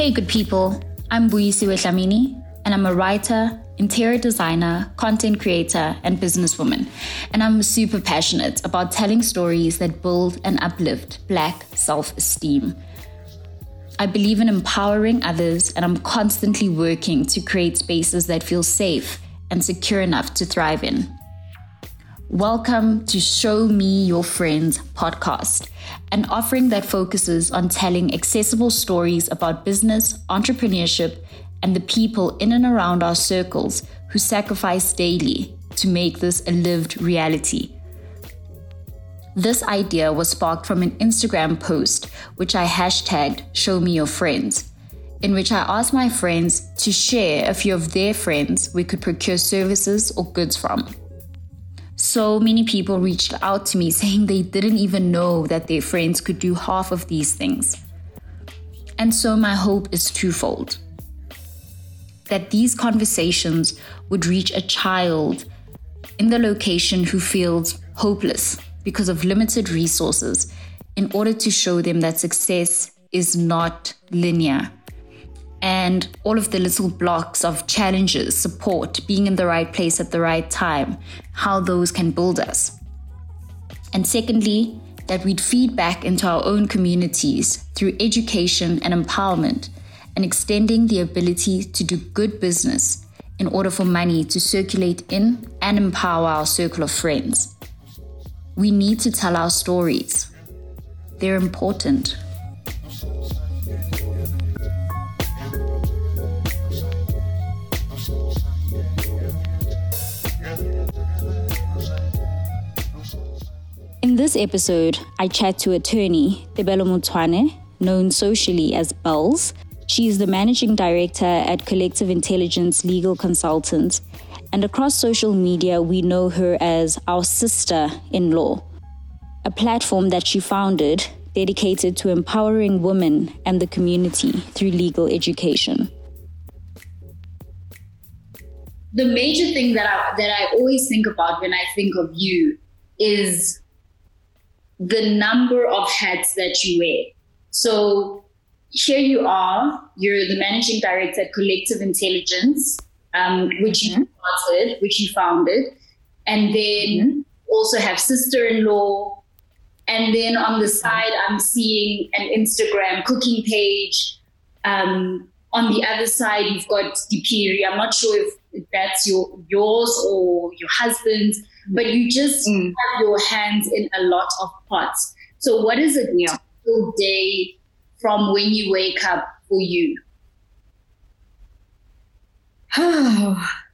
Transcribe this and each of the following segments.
Hey, good people. I'm Buyisiwe Dlamini, and I'm a writer, interior designer, content creator, and businesswoman. And I'm super passionate about telling stories that build and uplift Black self esteem. I believe in empowering others, and I'm constantly working to create spaces that feel safe and secure enough to thrive in. Welcome to Show Me Your Friends podcast, an offering that focuses on telling accessible stories about business, entrepreneurship, and the people in and around our circles who sacrifice daily to make this a lived reality. This idea was sparked from an Instagram post, which I hashtagged Show Me Your Friends, in which I asked my friends to share a few of their friends we could procure services or goods from so many people reached out to me saying they didn't even know that their friends could do half of these things. And so my hope is twofold that these conversations would reach a child in the location who feels hopeless because of limited resources in order to show them that success is not linear and all of the little blocks of challenges, support, being in the right place at the right time, how those can build us. And secondly, that we'd feed back into our own communities through education and empowerment and extending the ability to do good business in order for money to circulate in and empower our circle of friends. We need to tell our stories. They're important. This episode, I chat to attorney Tebelo Mutwane, known socially as Bells. She is the managing director at Collective Intelligence Legal Consultants, and across social media, we know her as our sister in law, a platform that she founded dedicated to empowering women and the community through legal education. The major thing that I, that I always think about when I think of you is the number of hats that you wear. So here you are, you're the managing director at Collective Intelligence, um, which you mm-hmm. started, which you founded, and then mm-hmm. also have sister-in-law. And then on the side, I'm seeing an Instagram cooking page. Um, on the other side, you've got Dipiri. I'm not sure if, if that's your yours or your husband's but you just mm. have your hands in a lot of pots. So, what is a yeah. typical day from when you wake up for you?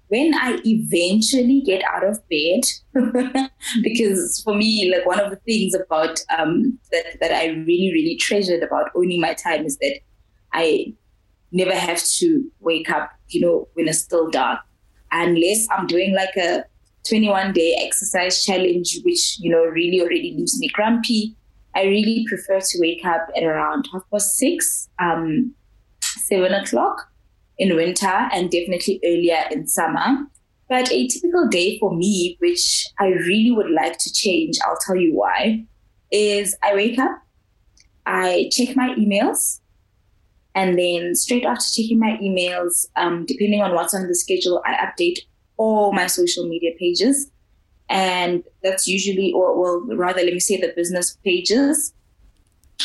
when I eventually get out of bed, because for me, like one of the things about um, that that I really really treasured about owning my time is that I never have to wake up, you know, when it's still dark, unless I'm doing like a 21 day exercise challenge, which, you know, really already leaves me grumpy. I really prefer to wake up at around half past six, um, seven o'clock in winter, and definitely earlier in summer. But a typical day for me, which I really would like to change, I'll tell you why, is I wake up, I check my emails, and then straight after checking my emails, um, depending on what's on the schedule, I update all my social media pages. And that's usually, or well, rather, let me say the business pages.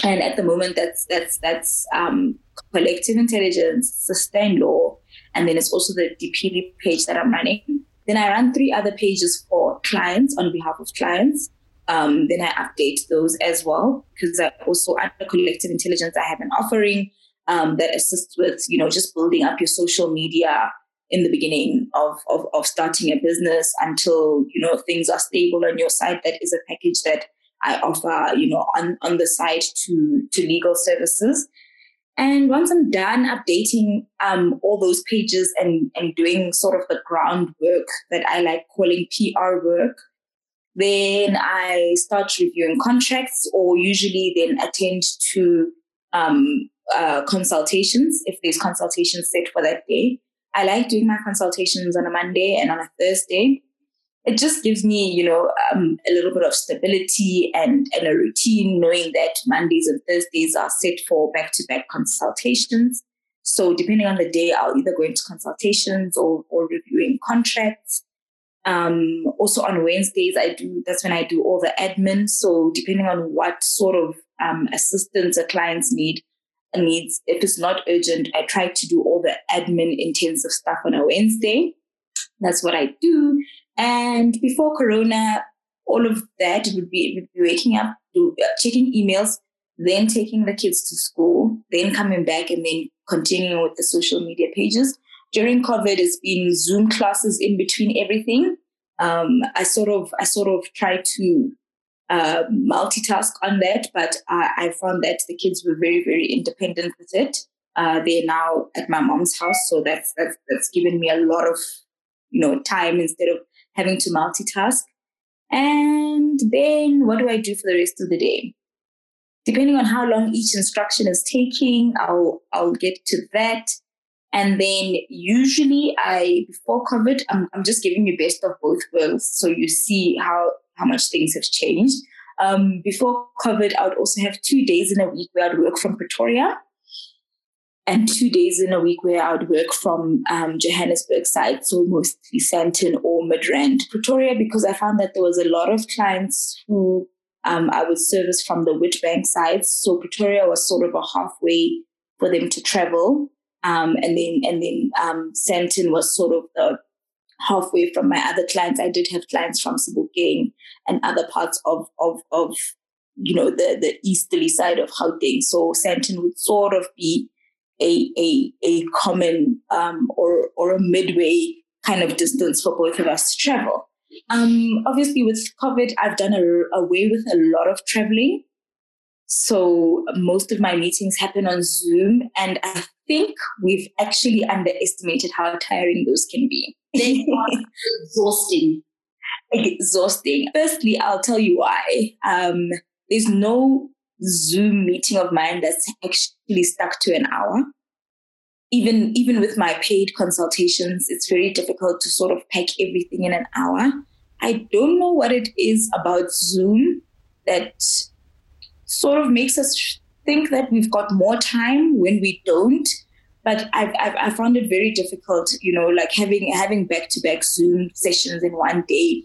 And at the moment, that's that's that's um, collective intelligence, sister-in-law, and then it's also the DPV page that I'm running. Then I run three other pages for clients on behalf of clients. Um, then I update those as well because I also under collective intelligence I have an offering um, that assists with you know just building up your social media in the beginning of, of, of starting a business until, you know, things are stable on your side. That is a package that I offer, you know, on, on the side to, to legal services. And once I'm done updating um, all those pages and, and doing sort of the groundwork that I like calling PR work, then I start reviewing contracts or usually then attend to um, uh, consultations if there's consultations set for that day. I like doing my consultations on a Monday and on a Thursday. It just gives me, you know, um, a little bit of stability and, and a routine, knowing that Mondays and Thursdays are set for back to back consultations. So depending on the day, I'll either go into consultations or, or reviewing contracts. Um, also on Wednesdays, I do, that's when I do all the admin. So depending on what sort of um, assistance a clients need, needs, if it's not urgent, I try to do all the admin intensive stuff on a Wednesday. That's what I do. And before Corona, all of that would be, would be waking up, do, uh, checking emails, then taking the kids to school, then coming back and then continuing with the social media pages. During COVID, it's been Zoom classes in between everything. Um, I sort of I sort of try to uh, multitask on that, but I, found that the kids were very very independent with it. Uh, they're now at my mom's house, so that's that's that's given me a lot of you know time instead of having to multitask. And then what do I do for the rest of the day? Depending on how long each instruction is taking, I'll I'll get to that. And then usually I before COVID, I'm I'm just giving you best of both worlds. So you see how how much things have changed. Um, before COVID, I would also have two days in a week where I'd work from Pretoria and two days in a week where I would work from um, Johannesburg side, so mostly Sandton or Midrand. Pretoria, because I found that there was a lot of clients who um, I would service from the Witbank side. So Pretoria was sort of a halfway for them to travel. Um, and then and then um, Sandton was sort of the halfway from my other clients. I did have clients from Sebokeng and other parts of of of you know the the easterly side of Gauteng. So Sandton would sort of be a a a common um, or or a midway kind of distance for both of us to travel. Um, obviously, with COVID, I've done a, away with a lot of traveling. So most of my meetings happen on Zoom, and I think we've actually underestimated how tiring those can be. They are exhausting. Exhausting. Firstly, I'll tell you why. Um, there's no Zoom meeting of mine that's actually stuck to an hour. Even even with my paid consultations, it's very difficult to sort of pack everything in an hour. I don't know what it is about Zoom that sort of makes us think that we've got more time when we don't. But I've, I've I found it very difficult, you know, like having having back to back Zoom sessions in one day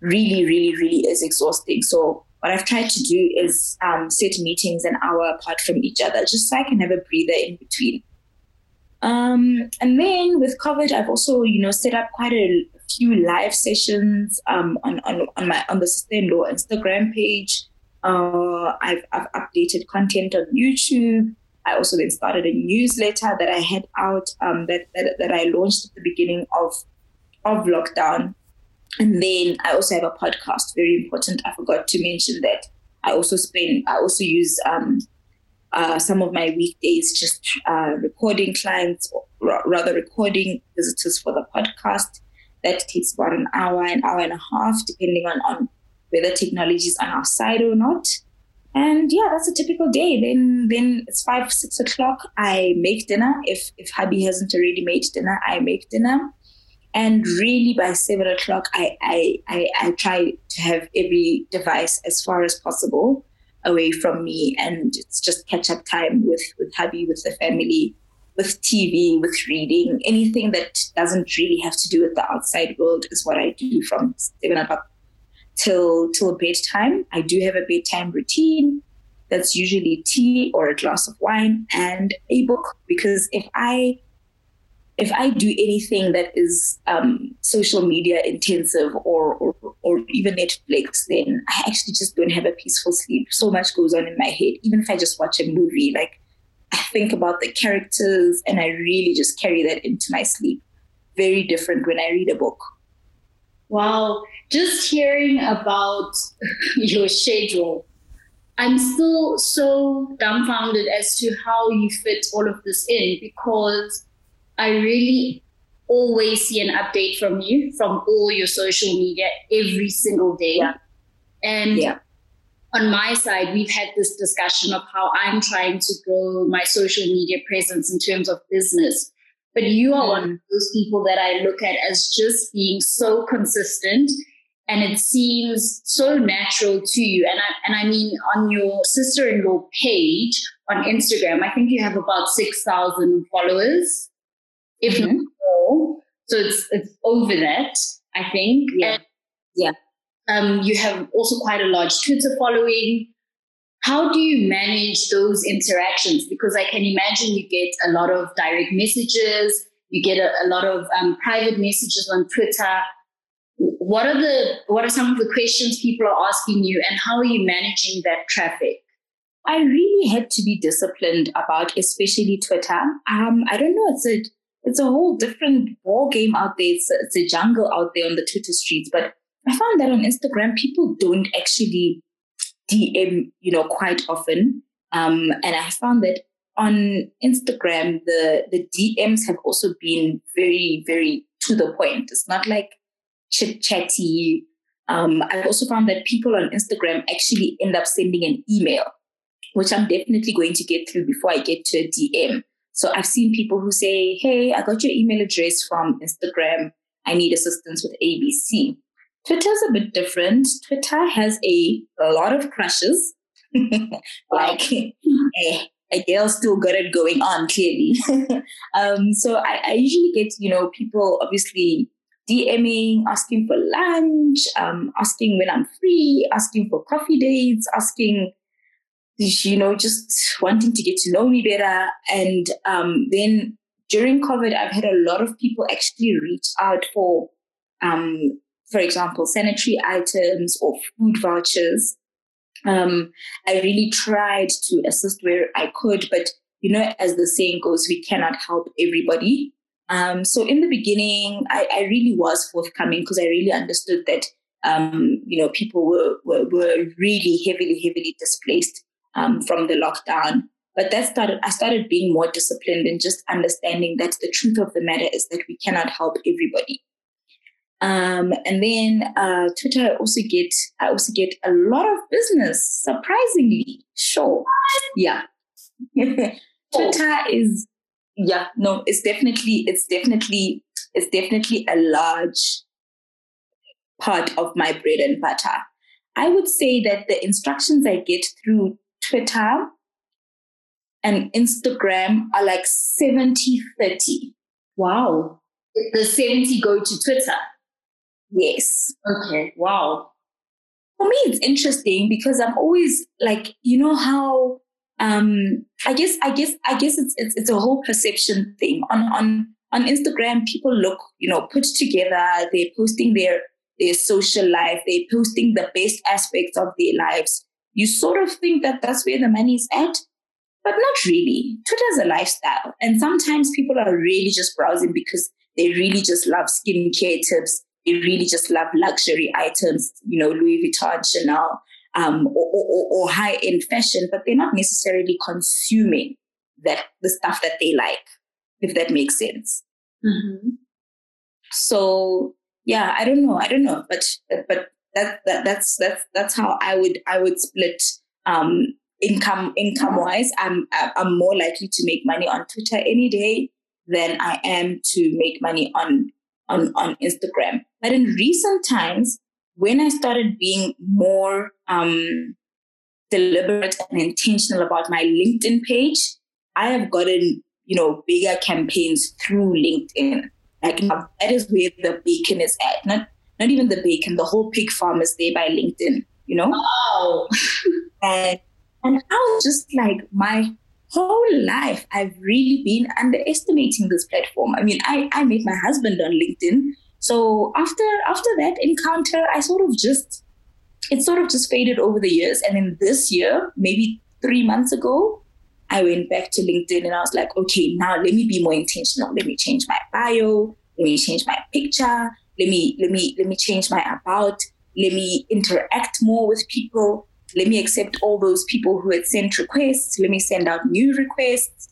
really, really, really is exhausting. So what I've tried to do is um, set meetings an hour apart from each other, just so I can have a breather in between. Um, and then with COVID, I've also, you know, set up quite a few live sessions um, on, on, on my on the Sister-in-law Instagram page. Uh, I've, I've updated content on YouTube. I also then started a newsletter that I had out um, that, that that I launched at the beginning of of lockdown. And then I also have a podcast, very important. I forgot to mention that. I also spend, I also use um, uh, some of my weekdays just uh, recording clients, or rather recording visitors for the podcast. That takes about an hour, an hour and a half, depending on, on whether technology is on our side or not. And yeah, that's a typical day. Then then it's five, six o'clock. I make dinner. If if hubby hasn't already made dinner, I make dinner. And really, by seven o'clock, I, I, I, I try to have every device as far as possible away from me. And it's just catch up time with, with hubby, with the family, with TV, with reading. Anything that doesn't really have to do with the outside world is what I do from seven o'clock till till bedtime. I do have a bedtime routine. That's usually tea or a glass of wine and a book because if I if I do anything that is um, social media intensive or, or, or even Netflix, then I actually just don't have a peaceful sleep. So much goes on in my head. Even if I just watch a movie, like I think about the characters and I really just carry that into my sleep. Very different when I read a book. Wow, just hearing about your schedule, I'm still so dumbfounded as to how you fit all of this in because I really always see an update from you from all your social media every single day. Yeah. And yeah. on my side, we've had this discussion of how I'm trying to grow my social media presence in terms of business. But you are mm. one of those people that I look at as just being so consistent and it seems so natural to you. And I, and I mean, on your sister-in-law page on Instagram, I think you have about 6,000 followers, if mm-hmm. not more. So it's, it's over that, I think. Yeah. And, yeah. Um, you have also quite a large Twitter following. How do you manage those interactions? Because I can imagine you get a lot of direct messages, you get a, a lot of um, private messages on Twitter. What are the what are some of the questions people are asking you and how are you managing that traffic? I really had to be disciplined about especially twitter. Um i don't know it's a it's a whole different ball game out there. It's a, it's a jungle out there on the twitter streets but i found that on instagram people don't actually dm you know quite often um and i found that on instagram the the dms have also been very very to the point it's not like chit chatty. Um, I've also found that people on Instagram actually end up sending an email, which I'm definitely going to get through before I get to a DM. So I've seen people who say, Hey, I got your email address from Instagram. I need assistance with ABC. Twitter's a bit different. Twitter has a, a lot of crushes. like, a, a girl still got it going on, clearly. um, so I, I usually get, you know, people obviously DMing, asking for lunch, um, asking when I'm free, asking for coffee dates, asking, you know, just wanting to get to know me better. And um, then during COVID, I've had a lot of people actually reach out for, um, for example, sanitary items or food vouchers. Um, I really tried to assist where I could, but you know, as the saying goes, we cannot help everybody. Um, so in the beginning, I, I really was forthcoming because I really understood that um, you know people were, were, were really heavily heavily displaced um, from the lockdown. But that started I started being more disciplined and just understanding that the truth of the matter is that we cannot help everybody. Um, and then uh, Twitter, I also get I also get a lot of business. Surprisingly, sure, yeah. Twitter is yeah, no, it's definitely, it's definitely, it's definitely a large part of my bread and butter. I would say that the instructions I get through Twitter and Instagram are like 70 30. Wow. The 70 go to Twitter. Yes. Okay. Wow. For me, it's interesting because I'm always like, you know how um, I guess I guess I guess it's, it's it's a whole perception thing. On on on Instagram, people look you know put together. They're posting their their social life. They're posting the best aspects of their lives. You sort of think that that's where the money's at, but not really. Twitter's a lifestyle, and sometimes people are really just browsing because they really just love skincare tips. They really just love luxury items, you know, Louis Vuitton, Chanel um, or, or, or high end fashion, but they're not necessarily consuming that the stuff that they like, if that makes sense. Mm-hmm. So yeah, I don't know, I don't know, but but that, that that's that's that's how I would I would split um, income income wise. I'm I'm more likely to make money on Twitter any day than I am to make money on on on Instagram. But in recent times, when I started being more um, deliberate and intentional about my LinkedIn page, I have gotten, you know, bigger campaigns through LinkedIn. Like that is where the bacon is at. Not not even the bacon, the whole pig farm is there by LinkedIn, you know? Wow. and and I was just like my whole life I've really been underestimating this platform. I mean, I, I met my husband on LinkedIn so after after that encounter, I sort of just it sort of just faded over the years. And then this year, maybe three months ago, I went back to LinkedIn and I was like, okay, now let me be more intentional. Let me change my bio. Let me change my picture. Let me let me let me change my about. Let me interact more with people. Let me accept all those people who had sent requests. Let me send out new requests.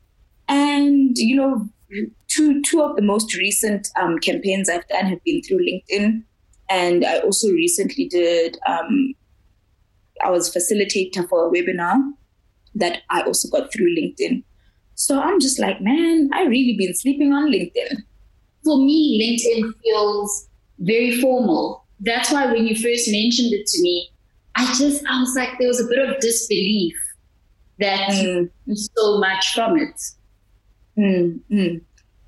And you know, two two of the most recent um, campaigns I've done have been through LinkedIn, and I also recently did. Um, I was facilitator for a webinar that I also got through LinkedIn. So I'm just like, man, I really been sleeping on LinkedIn. For me, LinkedIn feels very formal. that's why when you first mentioned it to me, I just I was like there was a bit of disbelief that mm. so much from it. Mm,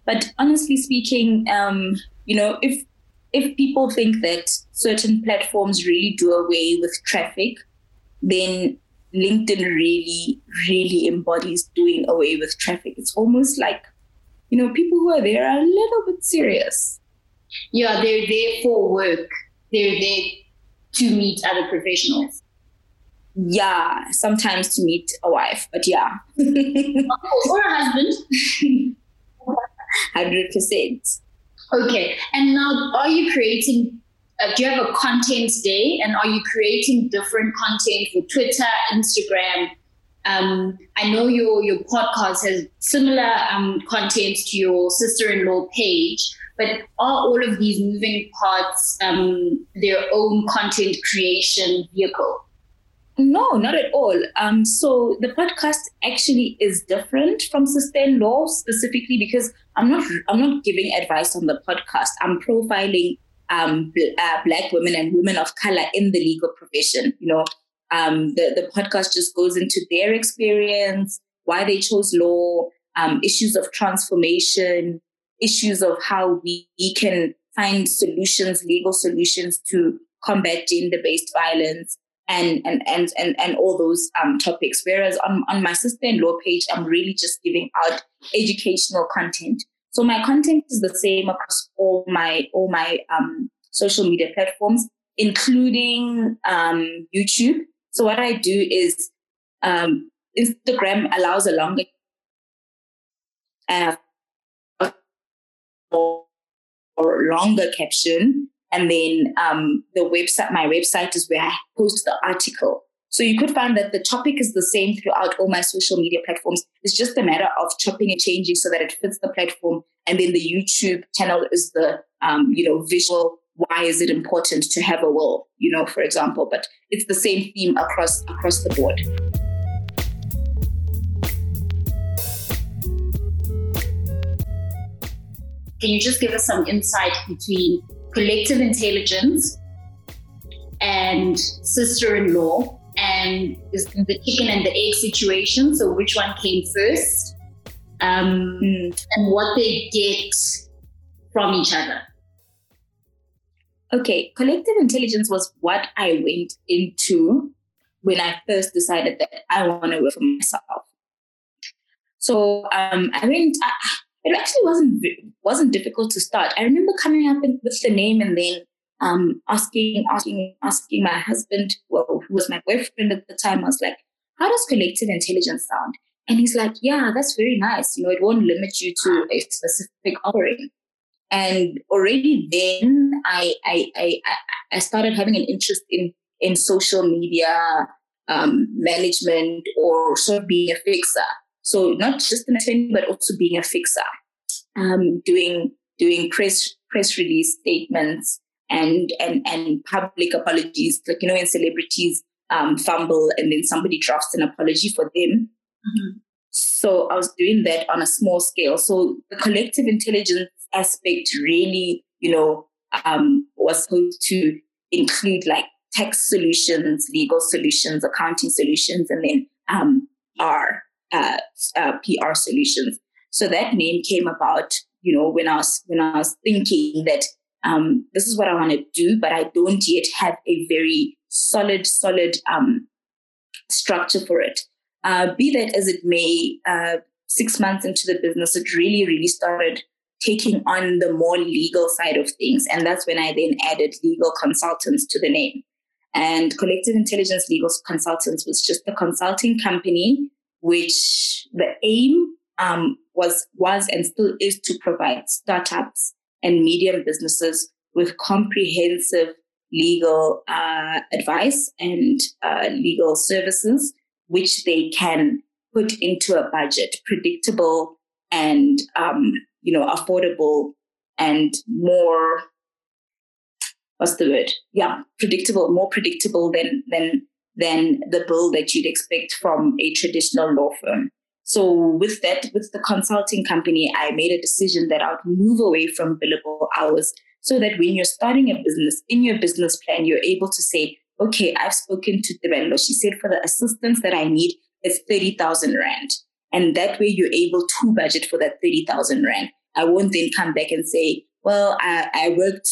But honestly speaking, um, you know, if if people think that certain platforms really do away with traffic, then LinkedIn really, really embodies doing away with traffic. It's almost like, you know, people who are there are a little bit serious. Yeah, they're there for work. They're there to meet other professionals. Yeah, sometimes to meet a wife, but yeah. or a husband. 100%. Okay. And now, are you creating, uh, do you have a content day? And are you creating different content for Twitter, Instagram? Um, I know your, your podcast has similar um, content to your sister in law page, but are all of these moving parts um, their own content creation vehicle? No, not at all. Um, so the podcast actually is different from sister-in-law specifically because I'm not I'm not giving advice on the podcast. I'm profiling um, bl- uh, black women and women of color in the legal profession. You know, um, the the podcast just goes into their experience, why they chose law, um, issues of transformation, issues of how we, we can find solutions, legal solutions to combat gender based violence and and and and, and all those um, topics. Whereas on, on my sister-in-law page, I'm really just giving out educational content. So my content is the same across all my all my um, social media platforms, including um, YouTube. So what I do is um, Instagram allows a longer uh, or longer caption and then um, the website, my website is where I post the article. So you could find that the topic is the same throughout all my social media platforms. It's just a matter of chopping and changing so that it fits the platform. And then the YouTube channel is the, um, you know, visual. Why is it important to have a will, you know, for example? But it's the same theme across across the board. Can you just give us some insight between collective intelligence and sister-in-law and the chicken and the egg situation so which one came first um, mm. and what they get from each other okay collective intelligence was what i went into when i first decided that i want to work for myself so um, i went it actually wasn't wasn't difficult to start. I remember coming up with the name and then um, asking asking asking my husband, well, who was my boyfriend at the time, I was like, "How does collective intelligence sound?" And he's like, "Yeah, that's very nice. You know, it won't limit you to a specific offering." And already then, I I I, I started having an interest in in social media um, management or sort of being a fixer. So not just an attorney, but also being a fixer, um, doing doing press press release statements and and and public apologies. Like you know, when celebrities um, fumble and then somebody drafts an apology for them. Mm-hmm. So I was doing that on a small scale. So the collective intelligence aspect really, you know, um, was supposed to include like tax solutions, legal solutions, accounting solutions, and then um, our uh, uh, PR solutions. So that name came about, you know, when I was when I was thinking that um, this is what I want to do, but I don't yet have a very solid, solid um, structure for it. Uh, be that as it may, uh, six months into the business, it really, really started taking on the more legal side of things. And that's when I then added legal consultants to the name. And Collective Intelligence Legal Consultants was just a consulting company which the aim um, was was and still is to provide startups and medium businesses with comprehensive legal uh, advice and uh, legal services, which they can put into a budget, predictable and um, you know affordable and more what's the word? Yeah, predictable, more predictable than than than the bill that you'd expect from a traditional law firm. So with that, with the consulting company, I made a decision that I would move away from billable hours so that when you're starting a business, in your business plan, you're able to say, okay, I've spoken to Tebello. She said for the assistance that I need is 30,000 Rand. And that way you're able to budget for that 30,000 Rand. I won't then come back and say, well, I, I worked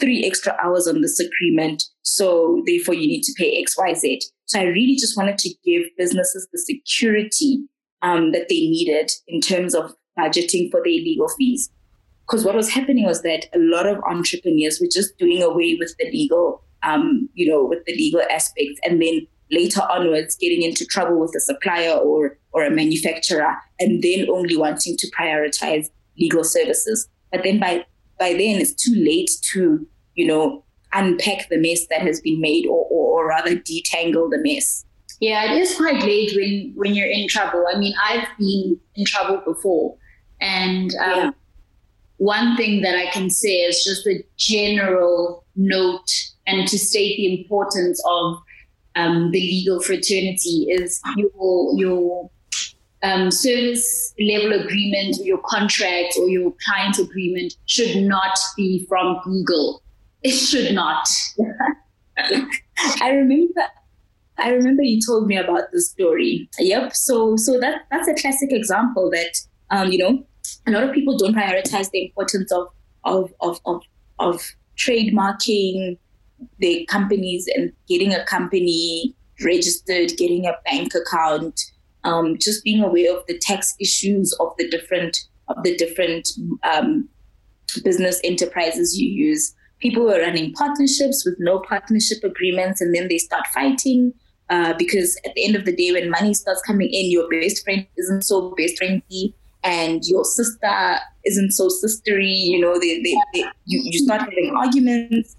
three extra hours on this agreement. So therefore you need to pay X, Y, Z. So I really just wanted to give businesses the security um, that they needed in terms of budgeting for their legal fees. Because what was happening was that a lot of entrepreneurs were just doing away with the legal, um, you know, with the legal aspects, and then later onwards getting into trouble with a supplier or or a manufacturer, and then only wanting to prioritize legal services. But then by by then it's too late to, you know, unpack the mess that has been made or, or, or rather detangle the mess. Yeah, it is quite late when when you're in trouble. I mean, I've been in trouble before, and um, yeah. one thing that I can say is just a general note, and to state the importance of um, the legal fraternity is your your um, service level agreement, your contract, or your client agreement should not be from Google. It should not. I remember I remember you told me about the story. Yep. So so that that's a classic example that um, you know, a lot of people don't prioritize the importance of of of of, of trademarking their companies and getting a company registered, getting a bank account, um, just being aware of the tax issues of the different of the different um, business enterprises you use. People are running partnerships with no partnership agreements, and then they start fighting uh, because at the end of the day, when money starts coming in, your best friend isn't so best friendly, and your sister isn't so sistery. You know, they, they, they you, you start having arguments.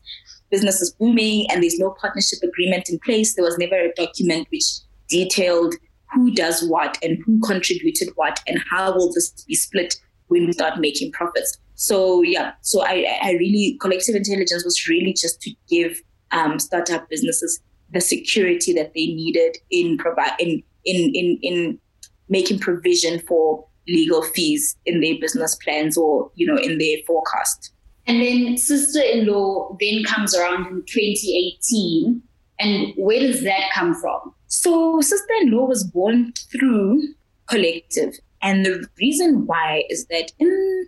Business is booming, and there's no partnership agreement in place. There was never a document which detailed who does what and who contributed what and how will this be split when we start making profits. So yeah, so I, I really collective intelligence was really just to give um, startup businesses the security that they needed in provide in in in in making provision for legal fees in their business plans or you know in their forecast. And then sister-in-law then comes around in 2018, and where does that come from? So sister-in-law was born through collective, and the reason why is that in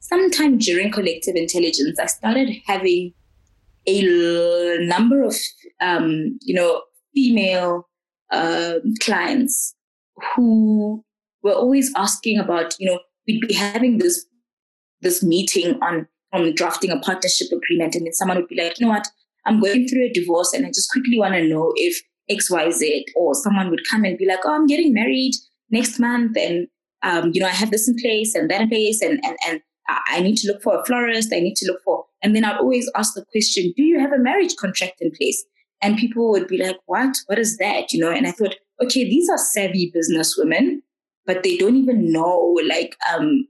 sometime during collective intelligence, I started having a number of um, you know female uh, clients who were always asking about you know we'd be having this this meeting on on drafting a partnership agreement and then someone would be like you know what i'm going through a divorce and i just quickly want to know if xyz or someone would come and be like oh i'm getting married next month and um, you know i have this in place and that in place and and and I need to look for a florist. I need to look for, and then I'd always ask the question, do you have a marriage contract in place? And people would be like, what? What is that? You know, and I thought, okay, these are savvy business women, but they don't even know like um,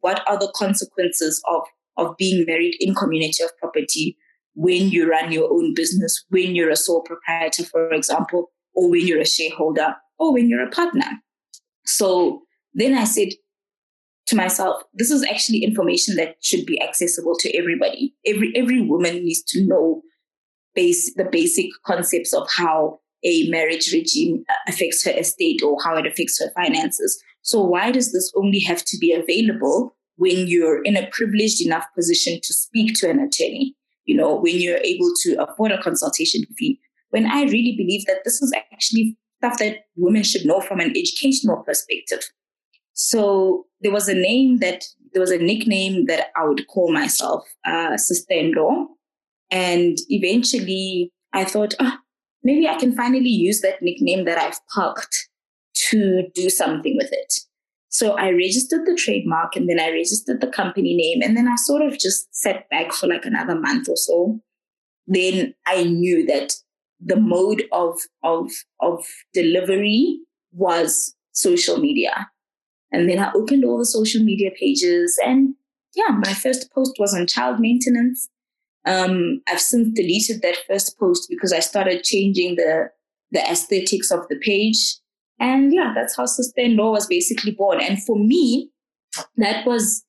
what are the consequences of of being married in community of property when you run your own business, when you're a sole proprietor, for example, or when you're a shareholder, or when you're a partner. So then I said, to myself, this is actually information that should be accessible to everybody. Every every woman needs to know base the basic concepts of how a marriage regime affects her estate or how it affects her finances. So why does this only have to be available when you're in a privileged enough position to speak to an attorney? You know, when you're able to afford a consultation fee. When I really believe that this is actually stuff that women should know from an educational perspective. So there was a name that there was a nickname that I would call myself, uh, Sister-in-law. And eventually I thought, oh, maybe I can finally use that nickname that I've parked to do something with it. So I registered the trademark and then I registered the company name. And then I sort of just sat back for like another month or so. Then I knew that the mode of, of, of delivery was social media. And then I opened all the social media pages. And yeah, my first post was on child maintenance. Um, I've since deleted that first post because I started changing the, the aesthetics of the page. And yeah, that's how Sister-in-Law was basically born. And for me, that was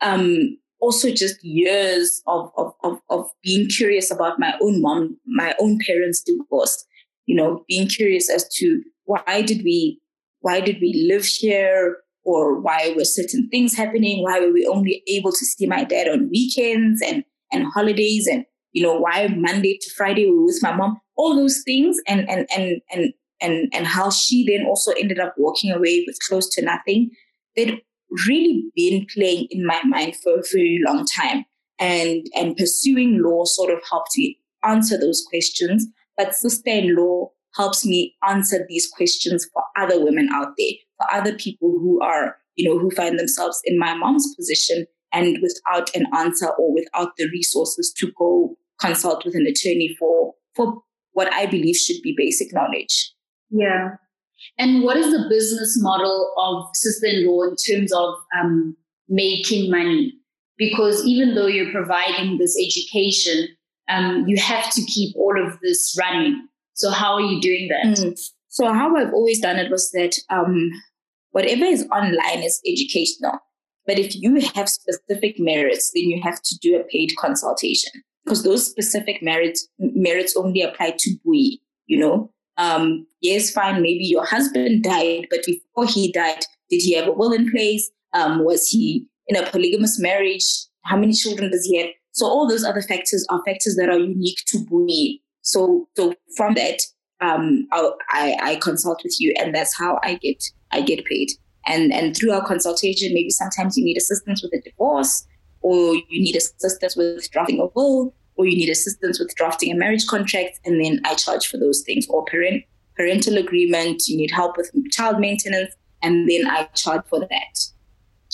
um, also just years of, of, of, of being curious about my own mom, my own parents' divorce, you know, being curious as to why did we, why did we live here? Or why were certain things happening? Why were we only able to see my dad on weekends and, and holidays? And, you know, why Monday to Friday we were with my mom? All those things and, and, and, and, and, and how she then also ended up walking away with close to nothing. That really been playing in my mind for a very long time. And, and pursuing law sort of helped me answer those questions. But sister in law helps me answer these questions for other women out there, for other people who are, you know, who find themselves in my mom's position and without an answer or without the resources to go consult with an attorney for, for what I believe should be basic knowledge. Yeah. And what is the business model of sister-in-law in terms of um, making money? Because even though you're providing this education, um, you have to keep all of this running. So how are you doing that? Mm. So how I've always done it was that um, whatever is online is educational. But if you have specific merits, then you have to do a paid consultation because those specific merits merits only apply to BUI, you know um, yes, fine, maybe your husband died, but before he died, did he have a will in place? Um, was he in a polygamous marriage? How many children does he have? So all those other factors are factors that are unique to BUI. So, so from that, um, I, I consult with you, and that's how I get I get paid. And and through our consultation, maybe sometimes you need assistance with a divorce, or you need assistance with drafting a will, or you need assistance with drafting a marriage contract, and then I charge for those things, or parent parental agreement, you need help with child maintenance, and then I charge for that.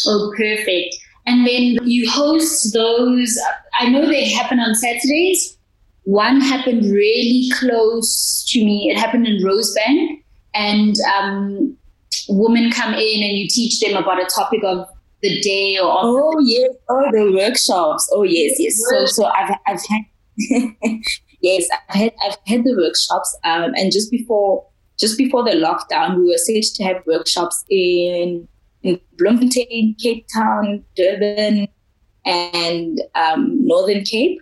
Oh, perfect. And then you host those, I know they happen on Saturdays. One happened really close to me. It happened in Rosebank. And um, women come in and you teach them about a topic of the day or oh yes. Oh the workshops. Oh yes yes. So so i've i've had yes i've had i've had the workshops um and just before just before the lockdown we were set to have workshops in in bloemfontein cape town durban and um, northern cape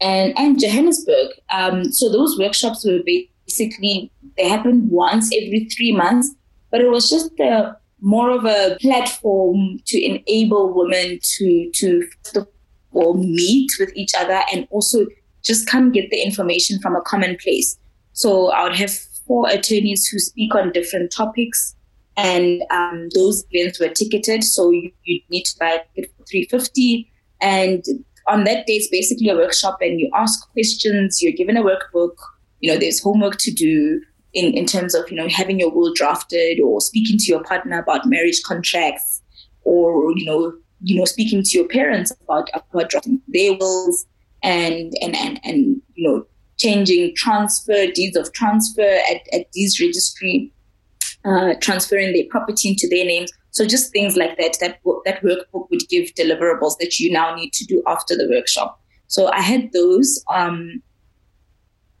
and and johannesburg. Um so those workshops were basically they happened once every three months but it was just the more of a platform to enable women to to first of all meet with each other and also just come get the information from a common place. So I would have four attorneys who speak on different topics, and um, those events were ticketed. So you, you need to buy it for three fifty, and on that day it's basically a workshop, and you ask questions. You're given a workbook. You know, there's homework to do in, in terms of, you know, having your will drafted or speaking to your partner about marriage contracts or, you know, you know, speaking to your parents about, about drafting their wills and, and, and, and, you know, changing transfer, deeds of transfer at, at deeds registry, uh, transferring their property into their names. So just things like that, that, that workbook would give deliverables that you now need to do after the workshop. So I had those. Um,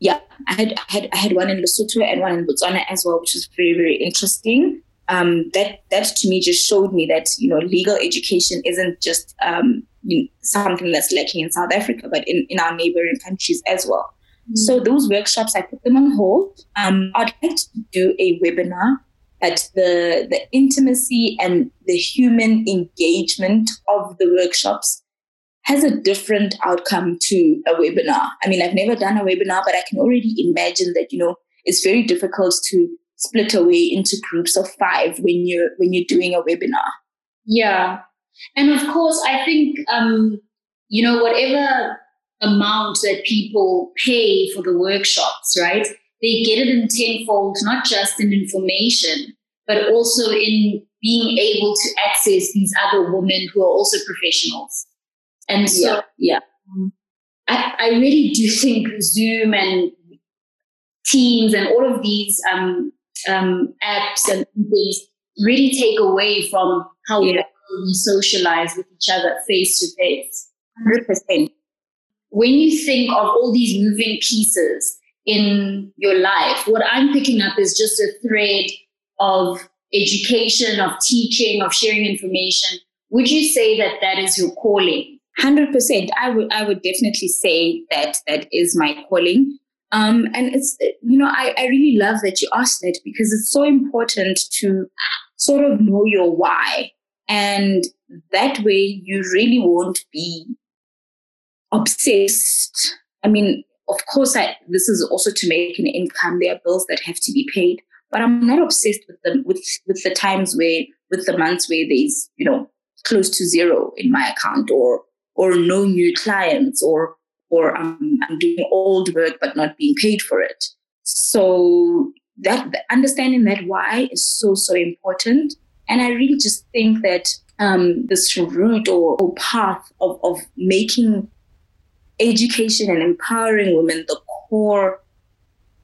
yeah, I had I had I had one in Lesotho and one in Botswana as well, which was very very interesting. Um, that that to me just showed me that you know legal education isn't just um, you know, something that's lacking in South Africa, but in, in our neighboring countries as well. Mm-hmm. So those workshops, I put them on hold. Um, I'd like to do a webinar, but the the intimacy and the human engagement of the workshops has a different outcome to a webinar. I mean, I've never done a webinar, but I can already imagine that, you know, it's very difficult to split away into groups of five when you're when you're doing a webinar. Yeah. And of course, I think um, you know, whatever amount that people pay for the workshops, right? They get it in tenfold, not just in information, but also in being able to access these other women who are also professionals. And so, yeah, yeah. I, I really do think Zoom and Teams and all of these um, um, apps and things really take away from how yeah. we socialize with each other face to face. 100%. When you think of all these moving pieces in your life, what I'm picking up is just a thread of education, of teaching, of sharing information, would you say that that is your calling? Hundred percent. I would. I would definitely say that that is my calling. Um, and it's you know I, I really love that you asked that because it's so important to sort of know your why, and that way you really won't be obsessed. I mean, of course, I, this is also to make an income. There are bills that have to be paid, but I'm not obsessed with them with with the times where with the months where there's you know close to zero in my account or or no new clients or or um, I'm doing old work but not being paid for it. So that understanding that why is so so important, and I really just think that um, this route or, or path of, of making education and empowering women the core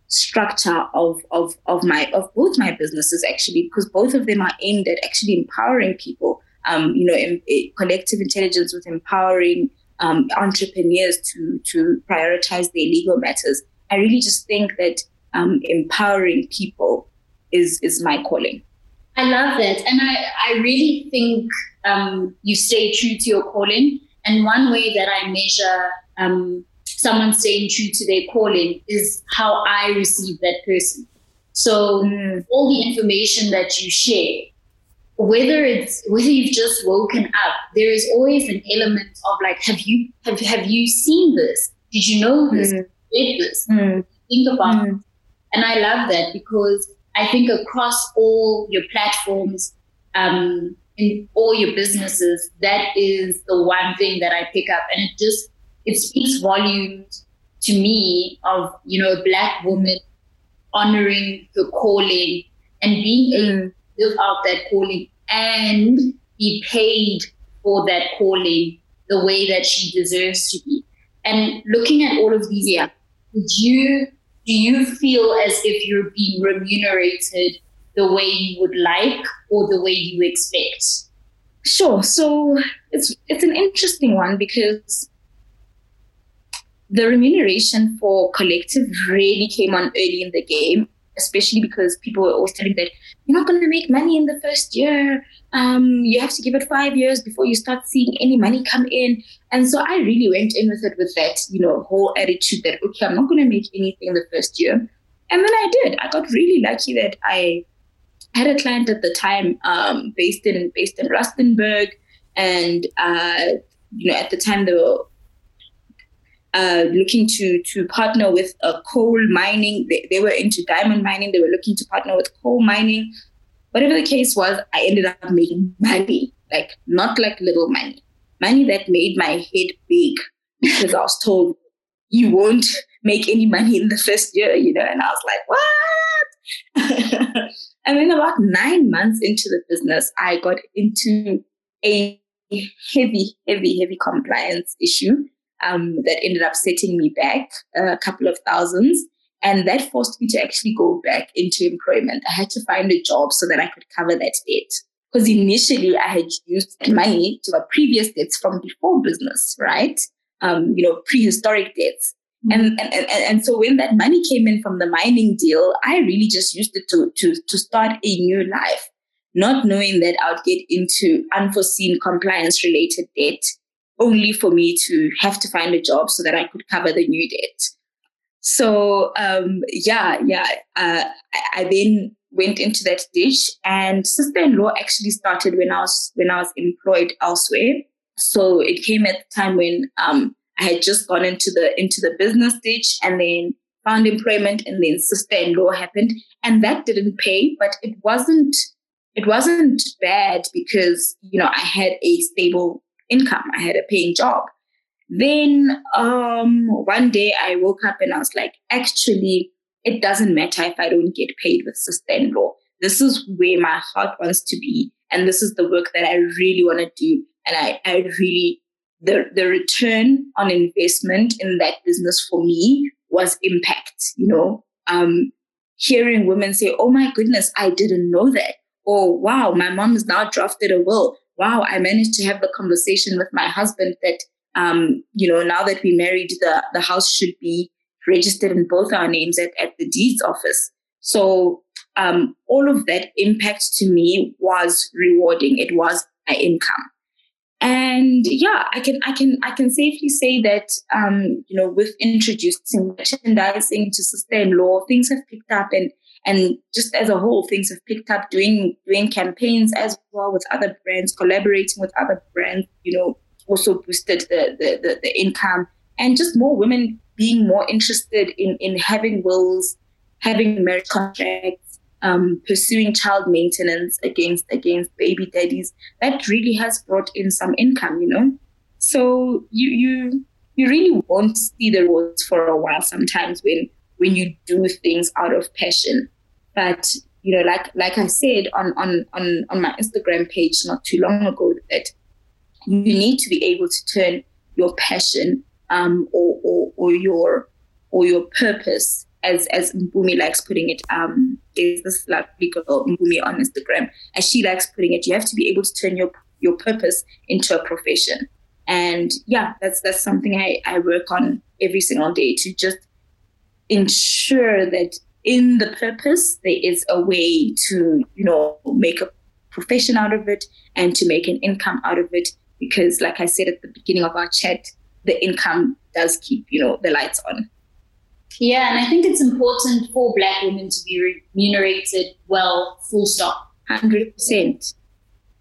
structure of, of, of my of both my businesses actually because both of them are aimed at actually empowering people um, you know in, in collective intelligence with empowering um, entrepreneurs to to prioritize their legal matters i really just think that um, empowering people is is my calling i love that and i i really think um, you stay true to your calling and one way that i measure um, someone staying true to their calling is how I receive that person. So mm. all the information that you share, whether it's whether you've just woken up, there is always an element of like, have you have have you seen this? Did you know this? Mm. Did this? Mm. Think about mm. it. And I love that because I think across all your platforms, um, in all your businesses, that is the one thing that I pick up, and it just it speaks volumes to me of you know a black woman honoring her calling and being able to live out that calling and be paid for that calling the way that she deserves to be. And looking at all of these, yeah, did you do you feel as if you're being remunerated the way you would like or the way you expect? Sure. So it's it's an interesting one because the remuneration for collective really came on early in the game, especially because people were always telling that you're not going to make money in the first year. Um, you have to give it five years before you start seeing any money come in. And so I really went in with it with that, you know, whole attitude that okay, I'm not going to make anything the first year. And then I did. I got really lucky that I had a client at the time um, based in based in Rustenburg, and uh, you know at the time they were uh, looking to to partner with coal mining. They, they were into diamond mining. They were looking to partner with coal mining. Whatever the case was, I ended up making money, like not like little money, money that made my head big because I was told you won't make any money in the first year, you know, and I was like, what? and then about nine months into the business, I got into a heavy, heavy, heavy compliance issue um, that ended up setting me back a couple of thousands. And that forced me to actually go back into employment. I had to find a job so that I could cover that debt. Because initially I had used money to my previous debts from before business, right? Um, you know, prehistoric debts. Mm-hmm. And, and, and, and so when that money came in from the mining deal, I really just used it to, to, to start a new life, not knowing that I would get into unforeseen compliance related debt only for me to have to find a job so that I could cover the new debt. So um, yeah, yeah, uh, I, then went into that ditch, and sister-in-law actually started when I was when I was employed elsewhere. So it came at the time when um, I had just gone into the into the business ditch, and then found employment, and then sister-in-law happened, and that didn't pay, but it wasn't it wasn't bad because you know I had a stable income. I had a paying job. Then um, one day I woke up and I was like, actually, it doesn't matter if I don't get paid with sister-in-law. This is where my heart wants to be. And this is the work that I really want to do. And I, I really, the, the return on investment in that business for me was impact, you know, um, hearing women say, oh my goodness, I didn't know that. Or wow, my mom has now drafted a will wow, I managed to have the conversation with my husband that, um, you know, now that we married, the, the house should be registered in both our names at, at the deeds office. So um, all of that impact to me was rewarding. It was my income. and yeah, I can I can I can safely say that um, you know with introducing merchandising to sister-in-law, things have picked up and and just as a whole, things have picked up doing doing campaigns as well with other brands, collaborating with other brands, you know, also boosted the the, the, the income and just more women being more interested in in having wills, having marriage contracts, um, pursuing child maintenance against against baby daddies. That really has brought in some income, you know. So you you you really won't see the rewards for a while sometimes when when you do things out of passion. But you know, like like I said on on on on my Instagram page not too long ago, that you need to be able to turn your passion um, or, or or your or your purpose as as Mbumi likes putting it, um, is this lovely girl Mbumi on Instagram, as she likes putting it, you have to be able to turn your your purpose into a profession. And yeah, that's that's something I, I work on every single day to just ensure that in the purpose there is a way to, you know, make a profession out of it and to make an income out of it. Because like I said at the beginning of our chat, the income does keep, you know, the lights on. Yeah, and I think it's important for Black women to be remunerated well, full stop. 100%.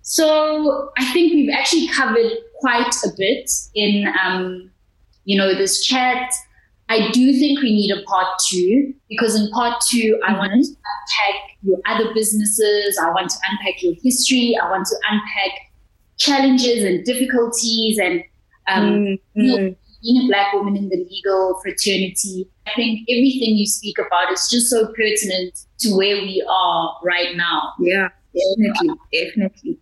So I think we've actually covered quite a bit in, um, you know, this chat. I do think we need a part two because in part 2 mm-hmm. I want to unpack your other businesses. I want to unpack your history. I want to unpack challenges and difficulties and um, mm-hmm. you know, being a black woman in the legal fraternity. I think everything you speak about is just so pertinent to where we are right now. Yeah, definitely, definitely.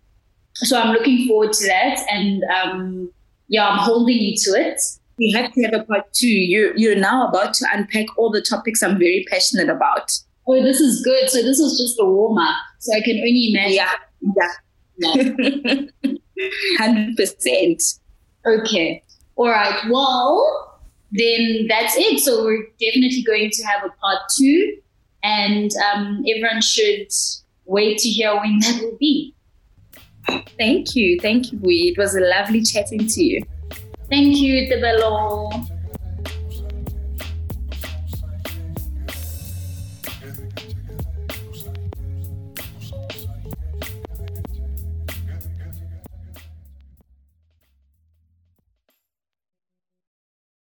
So I'm looking forward to that, and um, yeah, I'm holding you to it. We have to have a part two. You you're now about to unpack all the topics I'm very passionate about. Oh, this is good. So this was just a warm up. So I can only imagine. Yeah, yeah, hundred percent. Okay. All right. Well, then that's it. So we're definitely going to have a part two, and um, everyone should wait to hear when that will be. Thank you. Thank you, Bui. It was a lovely chatting to you. Thank you, Tebelo.